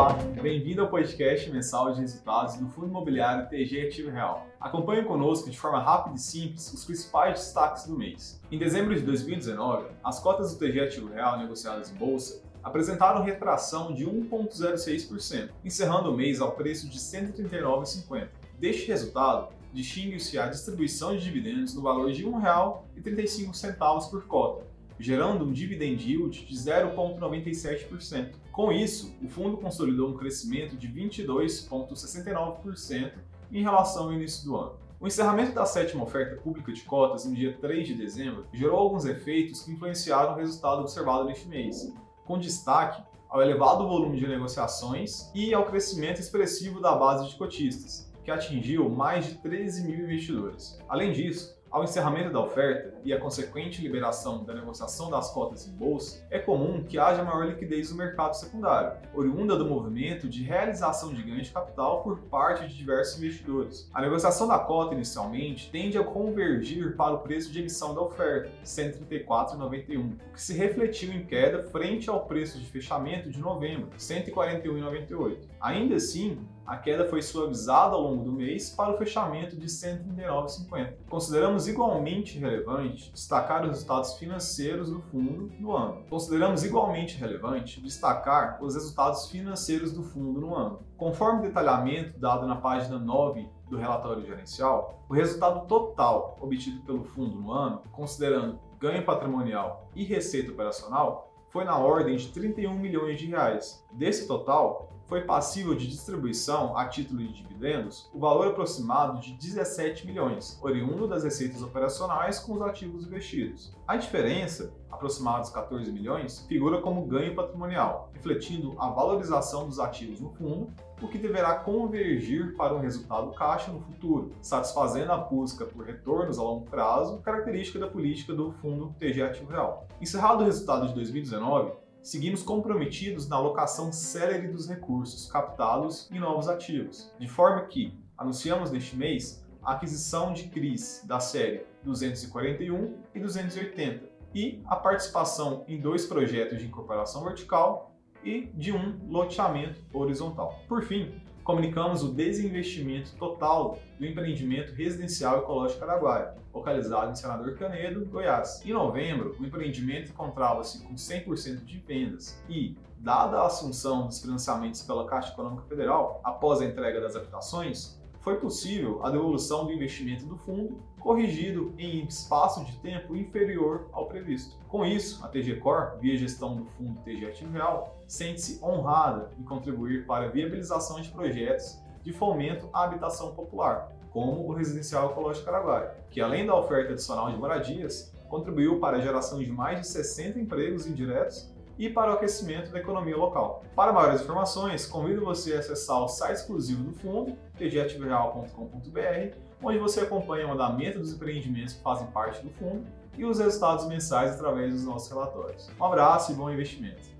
Olá, bem-vindo ao podcast mensal de resultados do Fundo Imobiliário TG Ativo Real. Acompanhe conosco de forma rápida e simples os principais destaques do mês. Em dezembro de 2019, as cotas do TG Ativo Real negociadas em bolsa apresentaram retração de 1,06%, encerrando o mês ao preço de R$ 139,50. Deste resultado, distingue-se a distribuição de dividendos no valor de R$ 1,35 por cota, gerando um dividend yield de 0,97%. Com isso, o fundo consolidou um crescimento de 22,69% em relação ao início do ano. O encerramento da sétima oferta pública de cotas no dia 3 de dezembro gerou alguns efeitos que influenciaram o resultado observado neste mês, com destaque ao elevado volume de negociações e ao crescimento expressivo da base de cotistas, que atingiu mais de 13 mil investidores. Além disso, ao encerramento da oferta e a consequente liberação da negociação das cotas em bolsa, é comum que haja maior liquidez no mercado secundário, oriunda do movimento de realização de ganho de capital por parte de diversos investidores. A negociação da cota inicialmente tende a convergir para o preço de emissão da oferta, R$ 134,91, o que se refletiu em queda frente ao preço de fechamento de novembro, R$ 141,98. Ainda assim, a queda foi suavizada ao longo do mês para o fechamento de 139,50. Consideramos igualmente relevante destacar os resultados financeiros do fundo no ano. Consideramos igualmente relevante destacar os resultados financeiros do fundo no ano. Conforme o detalhamento dado na página 9 do relatório gerencial, o resultado total obtido pelo fundo no ano, considerando ganho patrimonial e receita operacional, foi na ordem de 31 milhões de reais. Desse total, foi passível de distribuição a título de dividendos o valor aproximado de 17 milhões, oriundo das receitas operacionais com os ativos investidos. A diferença, aproximados 14 milhões, figura como ganho patrimonial, refletindo a valorização dos ativos no fundo, o que deverá convergir para um resultado caixa no futuro, satisfazendo a busca por retornos a longo prazo, característica da política do fundo TG Ativo Real. Encerrado o resultado de 2019, seguimos comprometidos na alocação célere dos recursos captados em novos ativos, de forma que anunciamos neste mês a aquisição de CRIs da série 241 e 280 e a participação em dois projetos de incorporação vertical e de um loteamento horizontal. Por fim, comunicamos o desinvestimento total do empreendimento residencial ecológico Araguaia, localizado em Senador Canedo, Goiás. Em novembro, o empreendimento encontrava-se com 100% de vendas e, dada a assunção dos financiamentos pela Caixa Econômica Federal após a entrega das habitações, foi possível a devolução do investimento do fundo, corrigido em espaço de tempo inferior ao previsto. Com isso, a TG Core, via gestão do fundo TG Ativo Real, sente-se honrada em contribuir para a viabilização de projetos de fomento à habitação popular, como o Residencial Ecológico Araguaia, que além da oferta adicional de moradias, contribuiu para a geração de mais de 60 empregos indiretos e para o aquecimento da economia local. Para maiores informações, convido você a acessar o site exclusivo do fundo, tgativoreal.com.br, onde você acompanha o andamento dos empreendimentos que fazem parte do fundo e os resultados mensais através dos nossos relatórios. Um abraço e bom investimento!